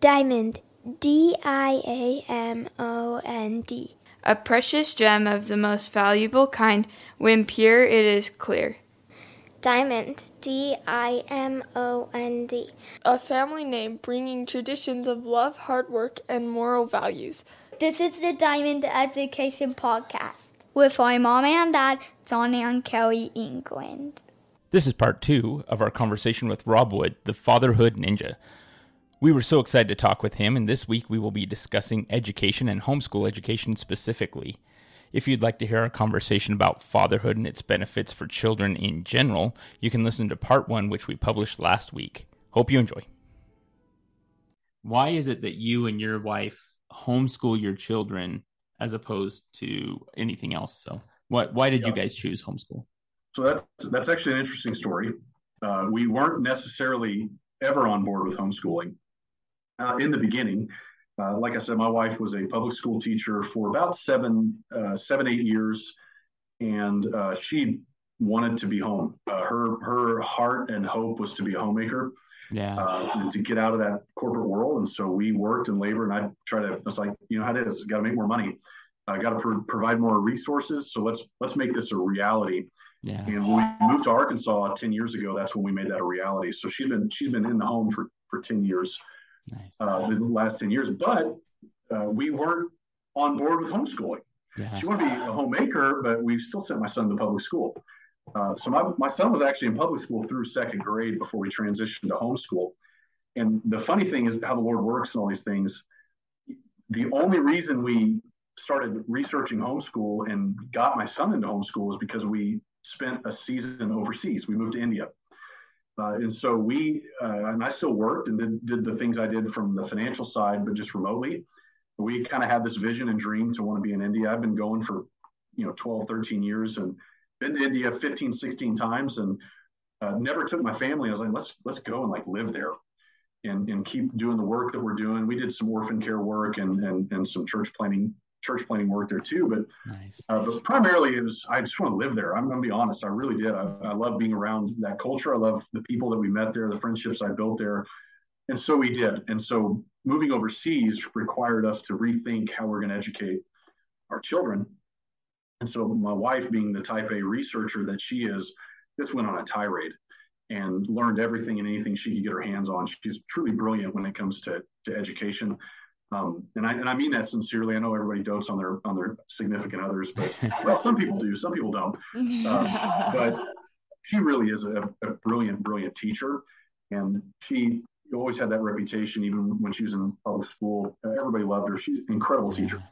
Diamond. D I A M O N D. A precious gem of the most valuable kind. When pure, it is clear. Diamond. D I M O N D. A family name bringing traditions of love, hard work, and moral values. This is the Dimond Education Podcast with my mom and dad, Johnny and Kelly England. This is part two of our conversation with Rob Wood, the fatherhood ninja. We were so excited to talk with him, and this week we will be discussing education and homeschool education specifically. If you'd like to hear our conversation about fatherhood and its benefits for children in general, you can listen to part one, which we published last week. Hope you enjoy. Why is it that you and your wife homeschool your children as opposed to anything else? So, what? Why did yeah. you guys choose homeschool? So that's that's actually an interesting story. Uh, we weren't necessarily ever on board with homeschooling uh, in the beginning. Uh, like I said, my wife was a public school teacher for about seven, uh, seven, eight years, and uh, she wanted to be home. Uh, her her heart and hope was to be a homemaker. Yeah. Uh, and to get out of that corporate world, and so we worked and labored, and I tried to. I was like, you know how it is. Got to make more money. I got to pro- provide more resources. So let's let's make this a reality. Yeah. And when we moved to Arkansas 10 years ago, that's when we made that a reality. So she's been she's been in the home for for 10 years nice. uh, the last 10 years. But uh, we weren't on board with homeschooling. Yeah. She wanted to be a homemaker, but we still sent my son to public school. Uh, so my, my son was actually in public school through second grade before we transitioned to homeschool. And the funny thing is how the Lord works and all these things. The only reason we started researching homeschool and got my son into homeschool was because we spent a season overseas. We moved to India. Uh, and so we, uh, and I still worked and did, did the things I did from the financial side, but just remotely. We kind of had this vision and dream to want to be in India. I've been going for, you know, 12, 13 years and been to India 15, 16 times and uh, never took my family. I was like, let's, let's go and like live there and, and keep doing the work that we're doing. We did some orphan care work and, and, and some church planting church planning work there too. But, nice. uh, but primarily it was, I just want to live there. I'm going to be honest. I really did. I, I love being around that culture. I love the people that we met there, the friendships I built there. And so we did. And so moving overseas required us to rethink how we're going to educate our children. And so my wife being the type A researcher that she is, this went on a tirade and learned everything and anything she could get her hands on. She's truly brilliant when it comes to, to education. Um, and I and I mean that sincerely. I know everybody dotes on their on their significant others, but well, some people do, some people don't. Uh, but she really is a, a, brilliant, brilliant teacher, and she always had that reputation. Even when she was in public school, everybody loved her. She's an incredible teacher.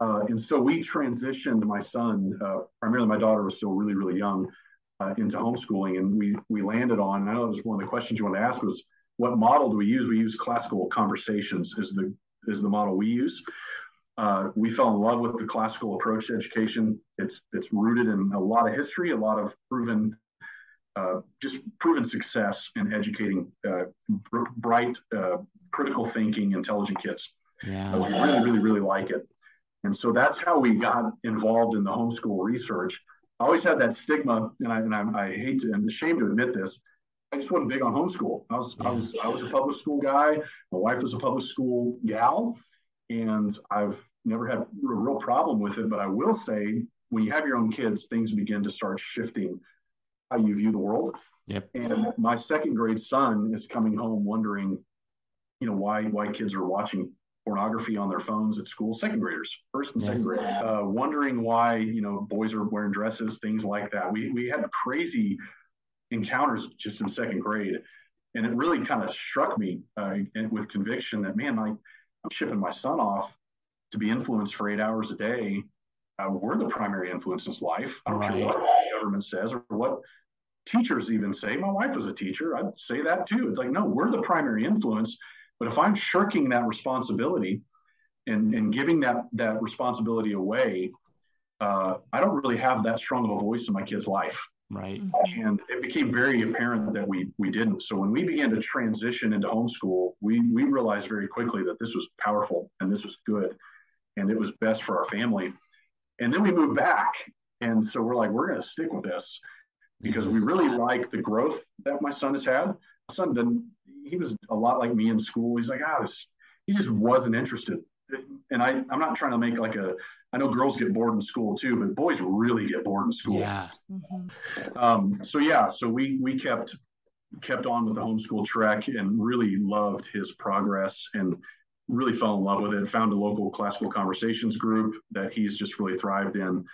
Uh, and so we transitioned my son, uh, primarily my daughter was still really, really young, uh, into homeschooling, and we we landed on. and I know that was one of the questions you wanted to ask was what model do we use? We use classical conversations as the is the model we use. Uh, we fell in love with the classical approach to education. It's it's rooted in a lot of history, a lot of proven, uh, just proven success in educating uh, br- bright, uh, critical thinking, intelligent kids. Yeah, we really, really, really like it. And so that's how we got involved in the homeschool research. I always had that stigma, and I and I, I hate to, I'm ashamed to admit this. I just wasn't big on homeschool. I was, yeah. I was, I was a public school guy. My wife was a public school gal, and I've never had a real problem with it. But I will say, when you have your own kids, things begin to start shifting how you view the world. Yep. And my second grade son is coming home wondering, you know, why why kids are watching pornography on their phones at school. Second graders, first and second grade, uh, wondering why you know boys are wearing dresses, things like that. We we had crazy encounters just in second grade. And it really kind of struck me uh, with conviction that, man, I, I'm shipping my son off to be influenced for eight hours a day. Uh, we're the primary influence in his life. I don't right. care what the government says or what teachers even say. My wife was a teacher. I'd say that too. It's like, no, we're the primary influence. But if I'm shirking that responsibility and, and giving that, that responsibility away, uh, I don't really have that strong of a voice in my kid's life. Right. And it became very apparent that we we didn't. So when we began to transition into homeschool, we we realized very quickly that this was powerful and this was good and it was best for our family. And then we moved back. And so we're like, we're gonna stick with this because we really like the growth that my son has had. My son didn't he was a lot like me in school. He's like, ah, this, he just wasn't interested. And I, I'm not trying to make like a, I know girls get bored in school too, but boys really get bored in school. Yeah. Mm-hmm. Um, so yeah, so we we kept kept on with the homeschool trek and really loved his progress and really fell in love with it. Found a local classical conversations group that he's just really thrived in.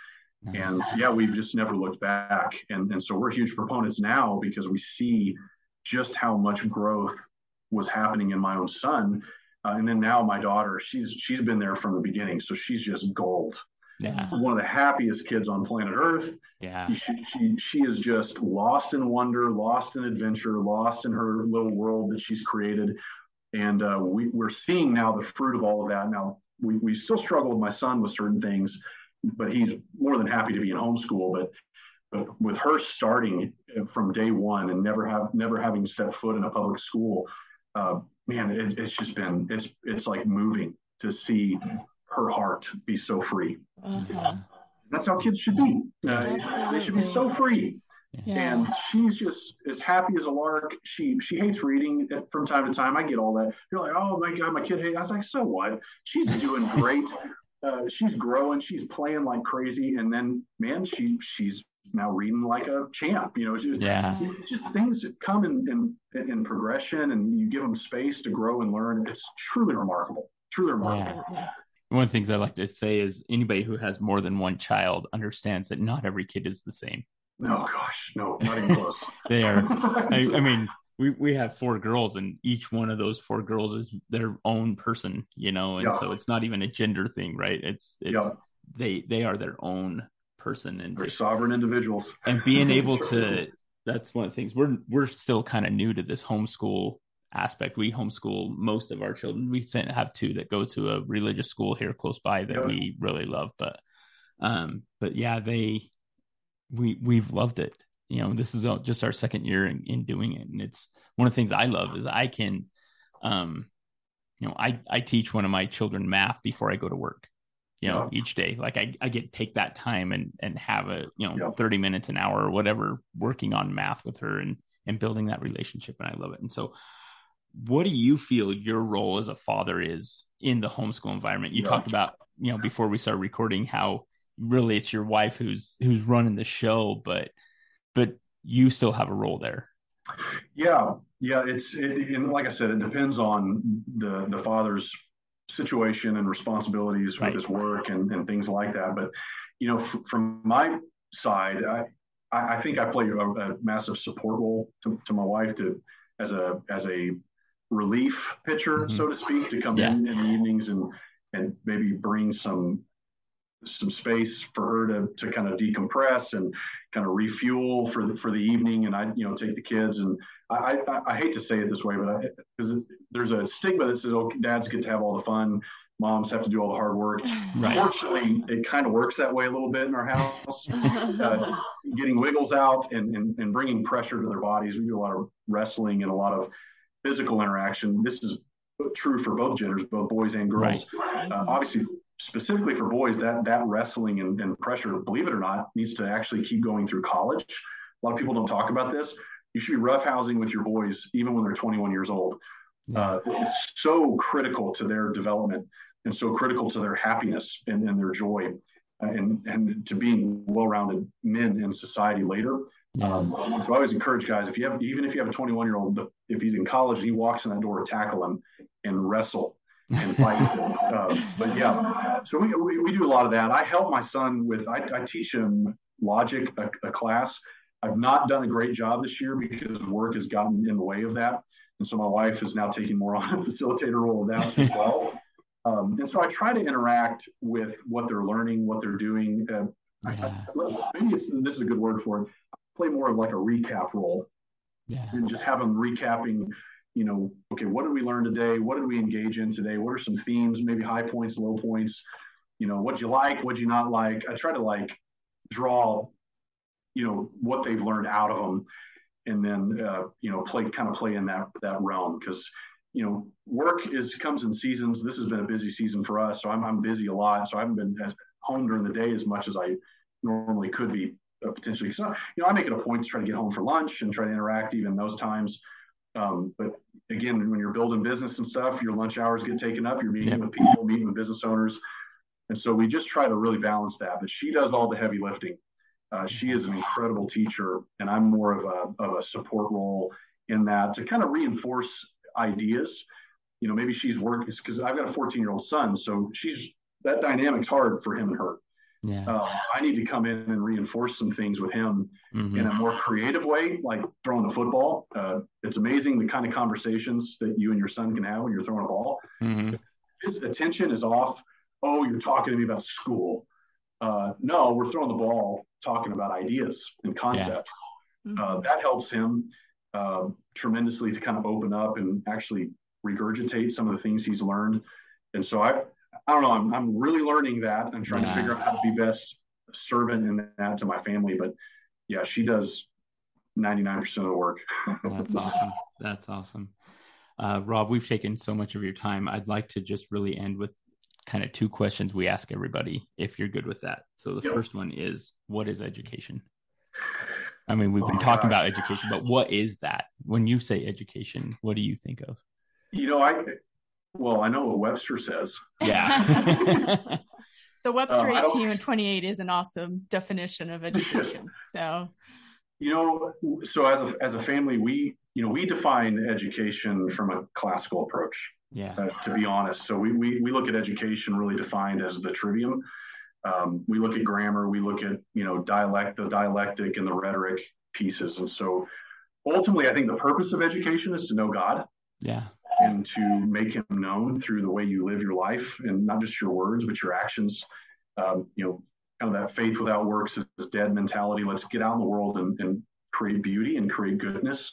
Nice. And yeah, we've just never looked back. And, and so we're huge proponents now because we see just how much growth was happening in my own son. Uh, and then now my daughter, she's she's been there from the beginning, so she's just gold. Yeah. One of the happiest kids on planet Earth. Yeah. She, she, she is just lost in wonder, lost in adventure, lost in her little world that she's created. And uh, we, we're seeing now the fruit of all of that. Now, we, we still struggle with my son with certain things, but he's more than happy to be in homeschool. But but with her starting from day one and never have never having set foot in a public school, uh, man, it, it's just been it's it's like moving to see her heart be so free. Uh-huh. That's how kids should be. Uh, they should be so free. Yeah. And she's just as happy as a lark. She she hates reading from time to time. I get all that. You're like, oh my god, my kid hates. I was like, so what? She's doing great. uh, she's growing. She's playing like crazy. And then, man, she she's now reading like a champ. You know, just, yeah. It's just things that come in, in in progression, and you give them space to grow and learn. It's truly remarkable. Truly remarkable. Yeah. One of the things I like to say is anybody who has more than one child understands that not every kid is the same. No, gosh, no, not even close. they are. I, I, mean, we we have four girls, and each one of those four girls is their own person, you know, and yeah. so it's not even a gender thing, right? It's it's yeah. they they are their own person, and they're sovereign individuals. And being able to, that's one of the things we're we're still kind of new to this homeschool aspect. We homeschool most of our children. We have two that go to a religious school here close by that yeah. we really love, but um, but yeah, they we we've loved it. You know, this is just our second year in, in doing it, and it's one of the things I love is I can, um, you know, I I teach one of my children math before I go to work. You know, yeah. each day, like I I get take that time and and have a you know yeah. thirty minutes an hour or whatever working on math with her and and building that relationship, and I love it. And so, what do you feel your role as a father is in the homeschool environment? You yeah. talked about you know before we start recording how really it's your wife who's who's running the show, but but you still have a role there. Yeah, yeah. It's it, and like I said, it depends on the the father's situation and responsibilities right. with his work and, and things like that. But you know, f- from my side, I I think I play a, a massive support role to, to, my wife to as a as a relief pitcher, mm-hmm. so to speak, to come yeah. in in the evenings and and maybe bring some some space for her to, to kind of decompress and kind of refuel for the, for the evening. And I, you know, take the kids and I, I, I hate to say it this way, but because there's a stigma that says, oh, dads get to have all the fun. Moms have to do all the hard work. Right. Unfortunately, it kind of works that way a little bit in our house. uh, getting wiggles out and, and, and bringing pressure to their bodies. We do a lot of wrestling and a lot of physical interaction. This is true for both genders, both boys and girls. Right. Uh, obviously, specifically for boys, that that wrestling and, and, pressure, believe it or not, needs to actually keep going through college. A lot of people don't talk about this. You should be roughhousing with your boys even when they're 21 years old. Uh, it's so critical to their development and so critical to their happiness and, and their joy uh, and, and to being well-rounded men in society later. Um, so I always encourage guys, if you have, even if you have a 21 year old, if he's in college and he walks in that door, to tackle him and wrestle and fight. uh, but yeah, so we, we, we, do a lot of that. I help my son with, I, I teach him logic, a, a, class. I've not done a great job this year because work has gotten in the way of that. And so my wife is now taking more on a facilitator role of that as well. Um, and so I try to interact with what they're learning, what they're doing. Uh, yeah. I, maybe it's, this is a good word for it. I play more of like a recap role. Yeah. And just have them recapping you know, okay, what did we learn today? What did we engage in today? What are some themes, maybe high points, low points? You know, what you like, what you not like. I try to like draw, you know, what they've learned out of them, and then uh, you know, play kind of play in that that realm because you know, work is comes in seasons. This has been a busy season for us, so I'm I'm busy a lot. So I haven't been as, home during the day as much as I normally could be uh, potentially. So you know, I make it a point to try to get home for lunch and try to interact even those times. Um, but again, when you're building business and stuff, your lunch hours get taken up. You're meeting with people, meeting with business owners, and so we just try to really balance that. But she does all the heavy lifting. Uh, she is an incredible teacher, and I'm more of a of a support role in that to kind of reinforce ideas. You know, maybe she's working because I've got a 14 year old son, so she's that dynamic's hard for him and her. Yeah. Uh, I need to come in and reinforce some things with him mm-hmm. in a more creative way, like throwing the football. Uh, it's amazing the kind of conversations that you and your son can have when you're throwing a ball. Mm-hmm. His attention is off. Oh, you're talking to me about school. Uh, no, we're throwing the ball, talking about ideas and concepts. Yeah. Mm-hmm. Uh, that helps him uh, tremendously to kind of open up and actually regurgitate some of the things he's learned. And so I, I don't know. I'm, I'm really learning that. I'm trying yeah. to figure out how to be best servant in that to my family. But yeah, she does 99% of the work. That's awesome. That's awesome. Uh, Rob, we've taken so much of your time. I'd like to just really end with kind of two questions we ask everybody, if you're good with that. So the yep. first one is, what is education? I mean, we've been oh, talking gosh. about education, but what is that? When you say education, what do you think of? You know, I well, I know what Webster says. Yeah. the Webster um, 18 and 28 is an awesome definition of education. So, you know, so as a, as a family, we, you know, we define education from a classical approach. Yeah. Uh, to be honest. So we, we, we look at education really defined as the trivium. Um, we look at grammar, we look at, you know, dialect, the dialectic and the rhetoric pieces. And so ultimately, I think the purpose of education is to know God. Yeah and to make him known through the way you live your life and not just your words but your actions. Um, you know kind of that faith without works is dead mentality. Let's get out in the world and, and create beauty and create goodness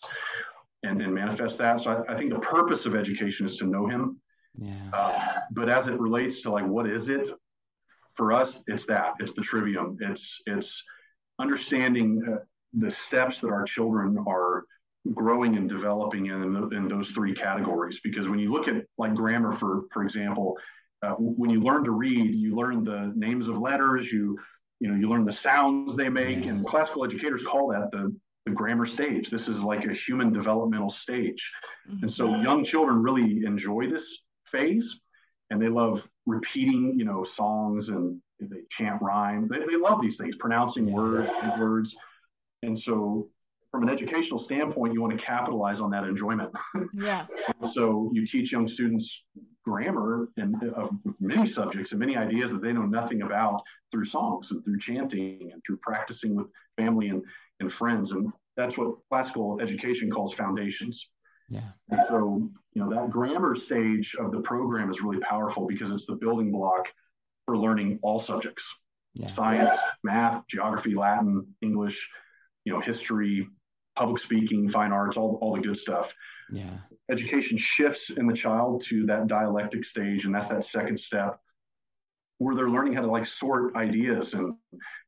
and, and manifest that. So I, I, think the purpose of education is to know him. Yeah. Uh, but as it relates to like what is it? For us it's that. It's the trivium. It's it's understanding uh, the steps that our children are growing and developing in, in those three categories. Because when you look at like grammar, for for example, uh, when you learn to read, you learn the names of letters, you you know you learn the sounds they make, and classical educators call that the the grammar stage. This is like a human developmental stage, mm-hmm. and so young children really enjoy this phase, and they love repeating you know songs and they chant rhyme. They, they love these things, pronouncing words and words. And so from an educational standpoint, you want to capitalize on that enjoyment. Yeah. so you teach young students grammar and of many subjects and many ideas that they know nothing about through songs and through chanting and through practicing with family and, and friends. And that's what classical education calls foundations. Yeah. And so, you know, that grammar stage of the program is really powerful because it's the building block for learning all subjects. Yeah. Science, math, geography, Latin, English, you know, history, public speaking, fine arts, all, all the good stuff. Yeah. Education shifts in the child to that dialectic stage, and that's that second step where they're learning how to like sort ideas and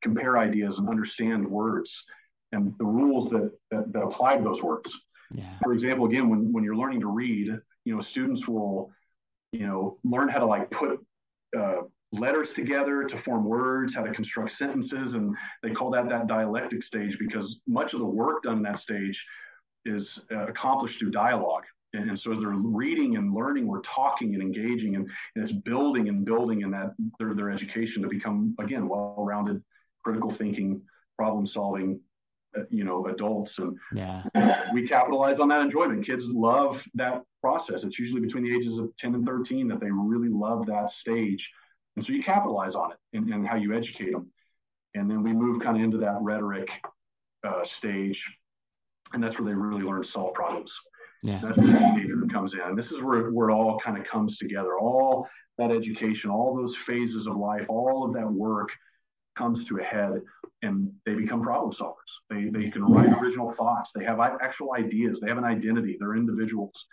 compare ideas and understand words and the rules that, that, that apply to those words. Yeah. For example, again, when, when you're learning to read, you know, students will, you know, learn how to like put uh, letters together to form words, how to construct sentences, and they call that that dialectic stage because much of the work done in that stage is uh, accomplished through dialogue. And, and, so as they're reading and learning, we're talking and engaging, and, and it's building and building in that their their education to become again well-rounded, critical thinking, problem-solving, uh, you know, adults. And yeah, we capitalize on that enjoyment. Kids love that process. It's usually between the ages of 10 and 13 that they really love that stage and so you capitalize on it and, and how you educate them. And then we move kind of into that rhetoric uh, stage. And that's where they really learn to solve problems. Yeah. That's where the teenager comes in. And this is where, where it all kind of comes together. All that education, all those phases of life, all of that work comes to a head and they become problem solvers. They, they can write original thoughts. They have actual ideas. They have an identity. They're individuals.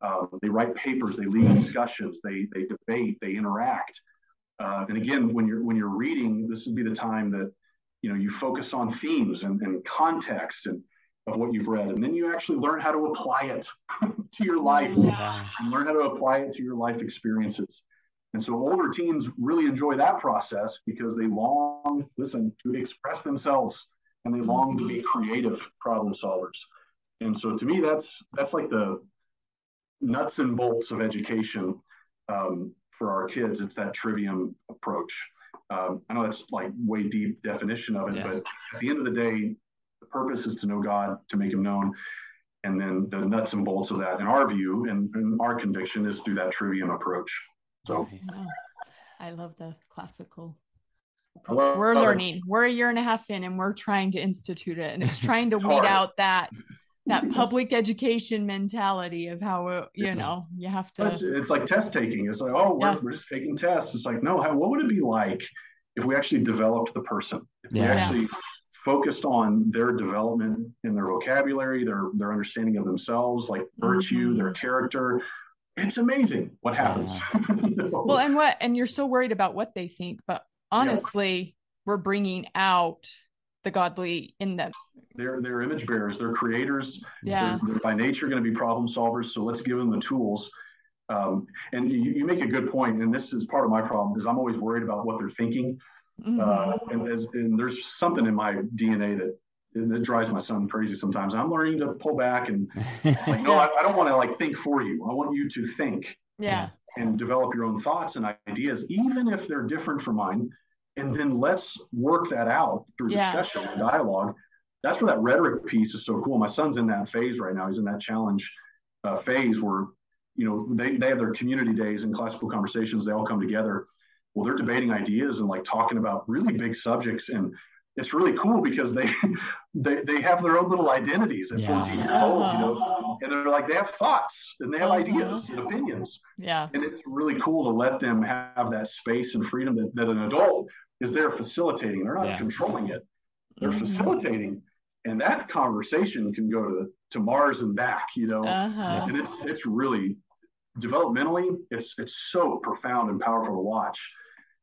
Uh, they write papers. They lead discussions. They, they debate. They interact. Uh, and again, when you're when you're reading, this would be the time that you know you focus on themes and, and context and of what you've read, and then you actually learn how to apply it to your life. Yeah. And learn how to apply it to your life experiences. And so older teens really enjoy that process because they long, listen, to express themselves and they long to be creative problem solvers. And so to me, that's that's like the nuts and bolts of education um, for our kids, it's that trivium approach. Um, I know that's like way deep definition of it, yeah. but at the end of the day, the purpose is to know God, to make Him known, and then the nuts and bolts of that, in our view and, and our conviction, is through that trivium approach. So, I love the classical love, we're learning. It. We're a year and a half in, and we're trying to institute it, and it's trying to weed out that that public education mentality of how uh, you know you have to. It's, it's like test taking. It's like, oh, we're, yeah. we're, just taking tests. It's like, no, how, what would it be like if we actually developed the person? If yeah. we actually focused on their development in their vocabulary, their their understanding of themselves, like virtue, mm-hmm. their character. It's amazing what happens. Yeah. well, and what and you're so worried about what they think, but honestly, we're bringing out the godly in them. They're they're image bearers. They're creators. Yeah. They're, they're by nature going to be problem solvers. So let's give them the tools. Um, and you, you, make a good point, and this is part of my problem is I'm always worried about what they're thinking. Mm-hmm. Uh, and, as, and there's something in my DNA that that drives my son crazy sometimes. I'm learning to pull back and like, no, I, I don't want to like think for you. I want you to think. Yeah. And develop your own thoughts and ideas, even if they're different from mine and then let's work that out through yeah. discussion and dialogue. That's where that rhetoric piece is so cool. My son's in that phase right now. He's in that challenge uh, phase where, you know, they, they have their community days and classical conversations. They all come together. Well, they're debating ideas and like talking about really big subjects. And it's really cool because they they, they have their own little identities at yeah. 14 years old, you know, uh-huh. and they're like they have thoughts and they have uh-huh. ideas and opinions. Yeah. And it's really cool to let them have that space and freedom that, that an adult is there facilitating. They're not yeah. controlling it. They're mm-hmm. facilitating. And that conversation can go to to Mars and back, you know. Uh-huh. And it's it's really developmentally, it's it's so profound and powerful to watch.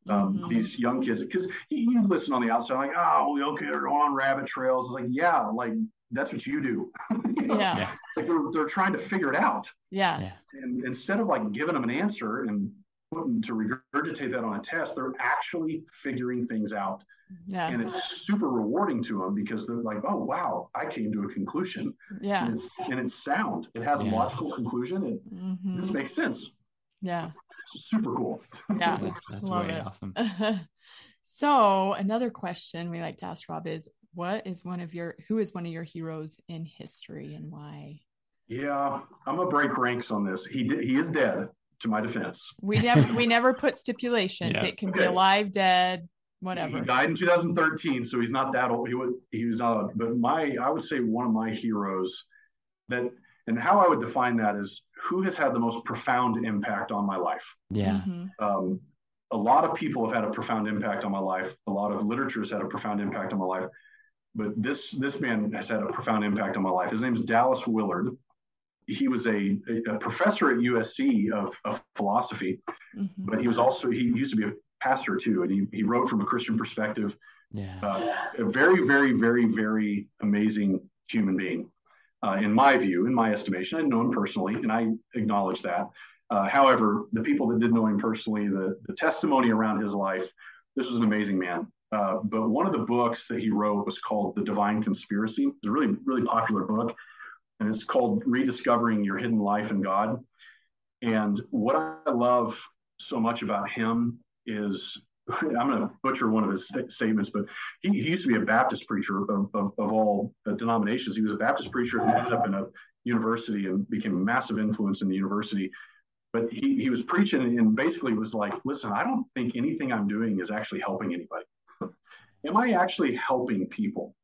Um, mm-hmm. These young kids, because you, you, listen on the outside, like, oh, well, okay, they're on rabbit trails. It's like, yeah, like that's what you do. you know? yeah. Like they're, they're trying to figure it out. Yeah. And instead of like giving them an answer and to regurgitate that on a test, they're actually figuring things out. Yeah. And it's super rewarding to them because they're like, oh, wow, I came to a conclusion. Yeah. And it's, and it's sound. It has yeah. a logical conclusion. It, mm-hmm. This makes sense. Yeah. It's super cool. Yeah. That's Love it. awesome. so, another question we like to ask Rob is what is one of your, who is one of your heroes in history and why? Yeah, I'm gonna break ranks on this. He he is dead, to my defense. We never we never put stipulations. Yeah. It can okay. be alive, dead, whatever. He died in 2013, so he's not that old. He was he was not. But my I would say one of my heroes that and how I would define that is who has had the most profound impact on my life. Yeah. Mm-hmm. Um, a lot of people have had a profound impact on my life. A lot of literature has had a profound impact on my life. But this this man has had a profound impact on my life. His name is Dallas Willard he was a, a professor at USC of, of philosophy, mm-hmm. but he was also he used to be a pastor too, and he, he wrote from a Christian perspective. Yeah, uh, a very very very very amazing human being, uh, in my view, in my estimation. I know him personally, and I acknowledge that. Uh, however, the people that did know him personally, the the testimony around his life, this was an amazing man. Uh, but one of the books that he wrote was called The Divine Conspiracy. It's a really really popular book and it's called Rediscovering Your Hidden Life in God. And what I love so much about him is I'm going to butcher one of his st- statements, but he, he, used to be a Baptist preacher of, of, of all denominations. He was a Baptist preacher who ended up in a university and became a massive influence in the university. But he, he was preaching and basically was like, listen, I don't think anything I'm doing is actually helping anybody. Am I actually helping people?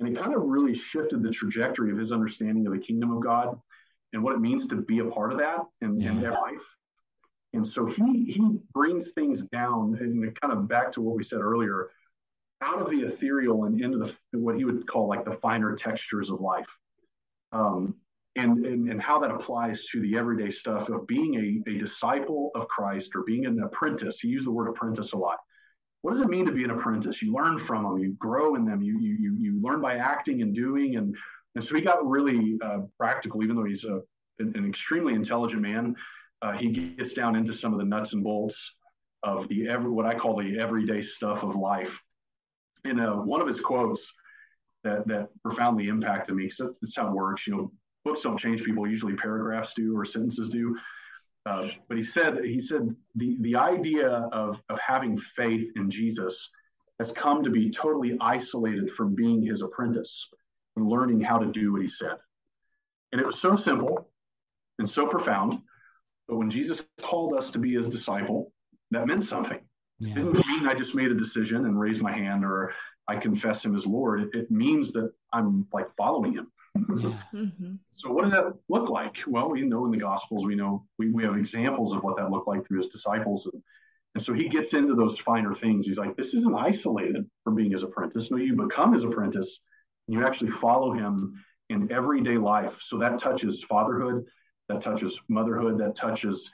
And it kind of really shifted the trajectory of his understanding of the kingdom of God and what it means to be a part of that in, yeah. in their life. And so he he brings things down and kind of back to what we said earlier, out of the ethereal and into the what he would call like the finer textures of life. Um, and, and, and how that applies to the everyday stuff of being a, a disciple of Christ or being an apprentice. He used the word apprentice a lot what does it mean to be an apprentice? You learn from them, you grow in them, you you you, you learn by acting and doing, and and so he got really uh, practical. Even though he's a, an, an extremely intelligent man, uh, he gets down into some of the nuts and bolts of the every what I call the everyday stuff of life. And uh, one of his quotes that that profoundly impacted me. So that's how it works. You know, books don't change people; usually paragraphs do or sentences do. Uh, but he said he said the the idea of of having faith in Jesus has come to be totally isolated from being his apprentice and learning how to do what he said. And it was so simple and so profound. But when Jesus called us to be his disciple, that meant something. Yeah. It didn't mean I just made a decision and raised my hand or I confess him as Lord. It, it means that I'm like following him. Yeah. mm-hmm. So what does that look like? Well, we know in the Gospels, we know we, we have examples of what that looked like through his disciples. And, and so he gets into those finer things. He's like, this isn't isolated from being his apprentice. No, you become his apprentice. You actually follow him in everyday life. So that touches fatherhood, that touches motherhood, that touches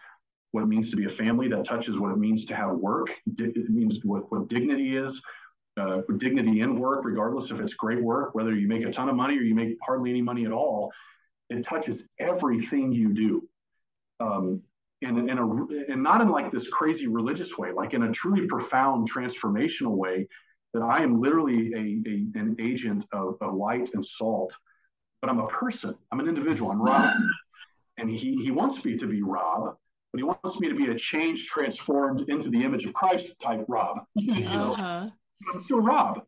what it means to be a family, that touches what it means to have work. It means what, what dignity is, uh, dignity in work, regardless if it's great work, whether you make a ton of money or you make hardly any money at all. It touches everything you do. Um, in, in a, and not in like this crazy religious way, like in a truly profound transformational way that I am literally a, a an agent of, of light and salt, but I'm a person. I'm an individual. I'm Rob. And he, he wants me to be Rob, but he wants me to be a changed, transformed into the image of Christ type Rob. You know? uh-huh. I'm still Rob.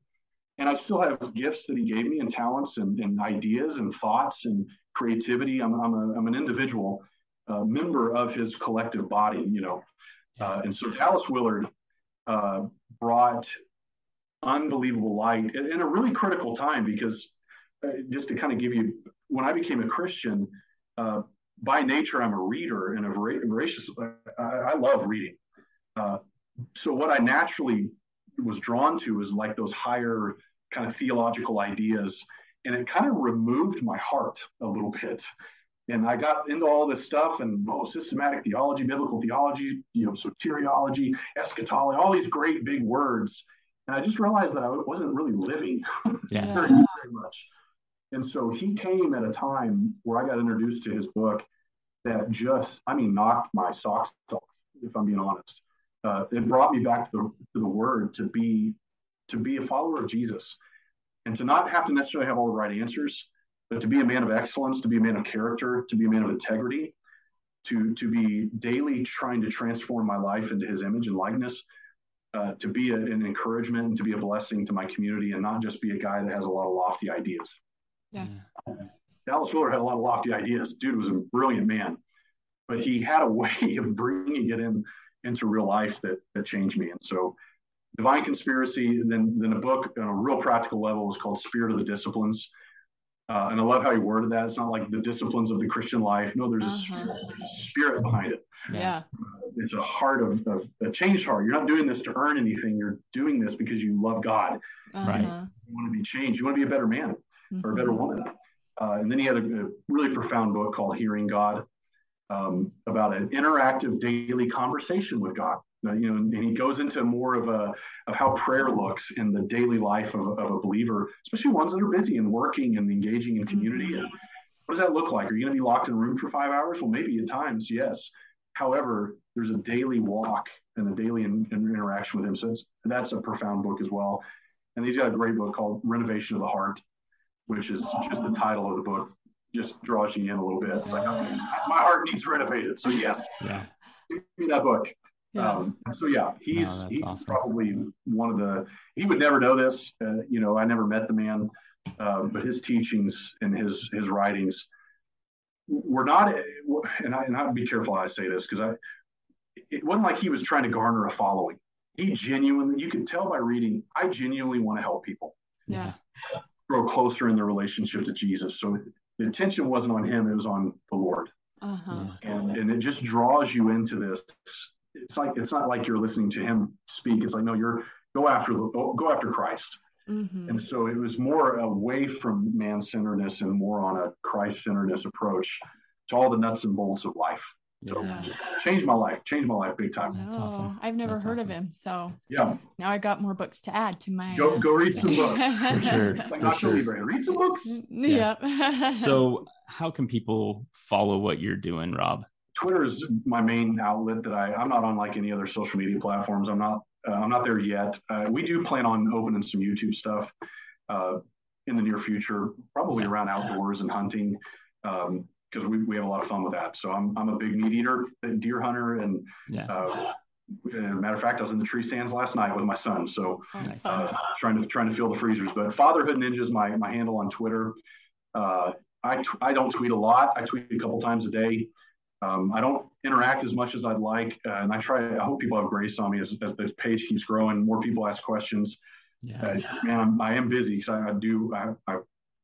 And I still have gifts that he gave me and talents and, and ideas and thoughts and creativity. I'm, I'm, a, I'm an individual uh, member of his collective body, you know. Uh, and so Dallas Willard uh, brought unbelievable light in a really critical time because uh, just to kind of give you, when I became a Christian, uh, by nature, I'm a reader and a voracious. I, I love reading. Uh, so what I naturally was drawn to is like those higher kind of theological ideas, and it kind of removed my heart a little bit. And I got into all this stuff and oh, systematic theology, biblical theology, you know, soteriology, eschatology, all these great big words. And I just realized that I wasn't really living yeah. very, very much. And so he came at a time where I got introduced to his book that just, I mean, knocked my socks off, if I'm being honest. Uh, it brought me back to the, to the word to be to be a follower of Jesus and to not have to necessarily have all the right answers, but to be a man of excellence, to be a man of character, to be a man of integrity, to to be daily trying to transform my life into his image and likeness, uh, to be a, an encouragement and to be a blessing to my community and not just be a guy that has a lot of lofty ideas. Yeah. Dallas Willard had a lot of lofty ideas. Dude was a brilliant man, but he had a way of bringing it in into real life that that changed me. And so, Divine Conspiracy, then then a book on a real practical level was called Spirit of the Disciplines. Uh, and I love how he worded that. It's not like the disciplines of the Christian life. No, there's, uh-huh. a, spirit, there's, a, spirit, behind it. Yeah. it's a heart of, of, a changed heart. You're not doing this to earn anything. You're doing this because you love God. Uh-huh. Right. You want to be changed. You want to be a better man mm-hmm. or a better woman. Uh, and then he had a, a, really profound book called Hearing God um, about an interactive daily conversation with God. You know, and, he goes into more of a of how prayer looks in the daily life of, of a believer, especially ones that are busy and working and engaging in community. Mm-hmm. And what does that look like? Are you going to be locked in a room for five hours? Well, maybe at times, yes. However, there's a daily walk and a daily in, in interaction with him. So that's a profound book as well. And he's got a great book called Renovation of the Heart which is just the title of the book, just draws you in a little bit. It's like, okay, my heart needs renovated. So, yes, yeah. give me that book. Yeah. Um, so yeah, he's no, he's awesome. probably one of the. He would never know this. Uh, you know, I never met the man, uh, but his teachings and his his writings were not. And I and I be careful how I say this because I. It wasn't like he was trying to garner a following. He genuinely, you can tell by reading. I genuinely want to help people. Yeah grow closer in their relationship to Jesus. So the attention wasn't on him; it was on the Lord. Uh-huh. And and it just draws you into this. It's like it's not like you're listening to him speak. It's like no, you're go after the go after Christ. Mm-hmm. And so it was more away from man centeredness and more on a Christ centeredness approach to all the nuts and bolts of life. So yeah. changed my life, changed my life big time. That's awesome. I've never That's heard awesome. of him. So yeah. Now I got more books to add to my Go go read some books. For sure. It's like For not sure. read some books. Yeah. Yep. so how can people follow what you're doing, Rob? Twitter is my main outlet that I I'm not on like any other social media platforms. I'm not uh, I'm not there yet. Uh, we do plan on opening some YouTube stuff uh, in the near future, probably around outdoors and hunting. Because we, we have a lot of fun with that. So I'm, I'm a big meat eater, deer hunter, and yeah. uh, matter of fact, I was in the tree stands last night with my son, so oh, uh, trying to trying to fill the freezers. But Fatherhood Ninja is my my handle on Twitter. Uh, I I don't tweet a lot. I tweet a couple times a day. Um, I don't interact as much as I'd like, uh, and I try. I hope people have grace on me as, as the page keeps growing. More people ask questions. Yeah. Uh, man, I'm, I am busy because I, I, do. I, I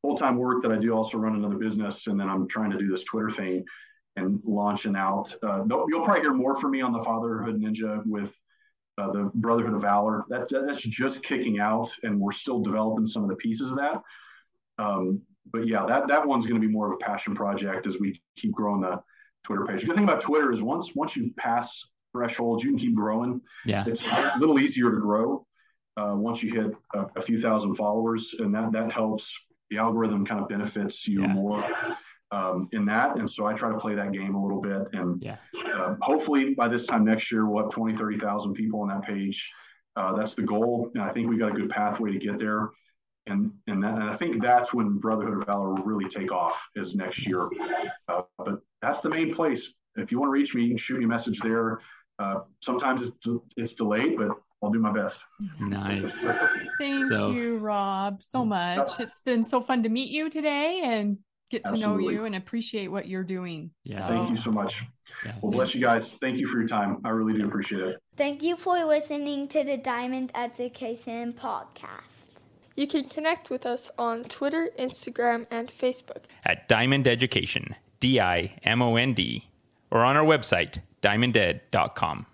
full time work that I do also run another business, and then I'm trying to do this Twitter thing and launching out. Uh, you'll probably hear more from me on the Fatherhood Ninja with uh, the Brotherhood of Valor. That that's just kicking out, and we're still developing some of the pieces of that. Um, but yeah, that that one's going to be more of a passion project as we keep growing the Twitter page. The good thing about Twitter is once once you pass thresholds, you can keep growing. Yeah, it's a little easier to grow uh, once you hit a, a, few thousand followers, and that that helps. The algorithm kind of benefits you yeah. more um, in that. And so I try to play that game a little bit. And yeah. uh, hopefully by this time next year, we'll have 20, 30,000 people on that page. Uh, that's the goal. And I think we've got a good pathway to get there. And and, that, and I think that's when Brotherhood of Valor will really take off is next year. Uh, but that's the main place. If you want to reach me, you can shoot me a message there. Uh, sometimes it's, it's delayed, but I'll do my best. Nice. Thank so, you, Rob, so much. It's been so fun to meet you today and get to know you and appreciate what you're doing. Yeah. So. Thank you so much. Yeah, well, bless you guys. Thank you for your time. I really do appreciate it. Thank you for listening to the Dimond Education Podcast. You can connect with us on Twitter, Instagram, and Facebook at Dimond Education, D I M O N D, or on our website, dimonded.com.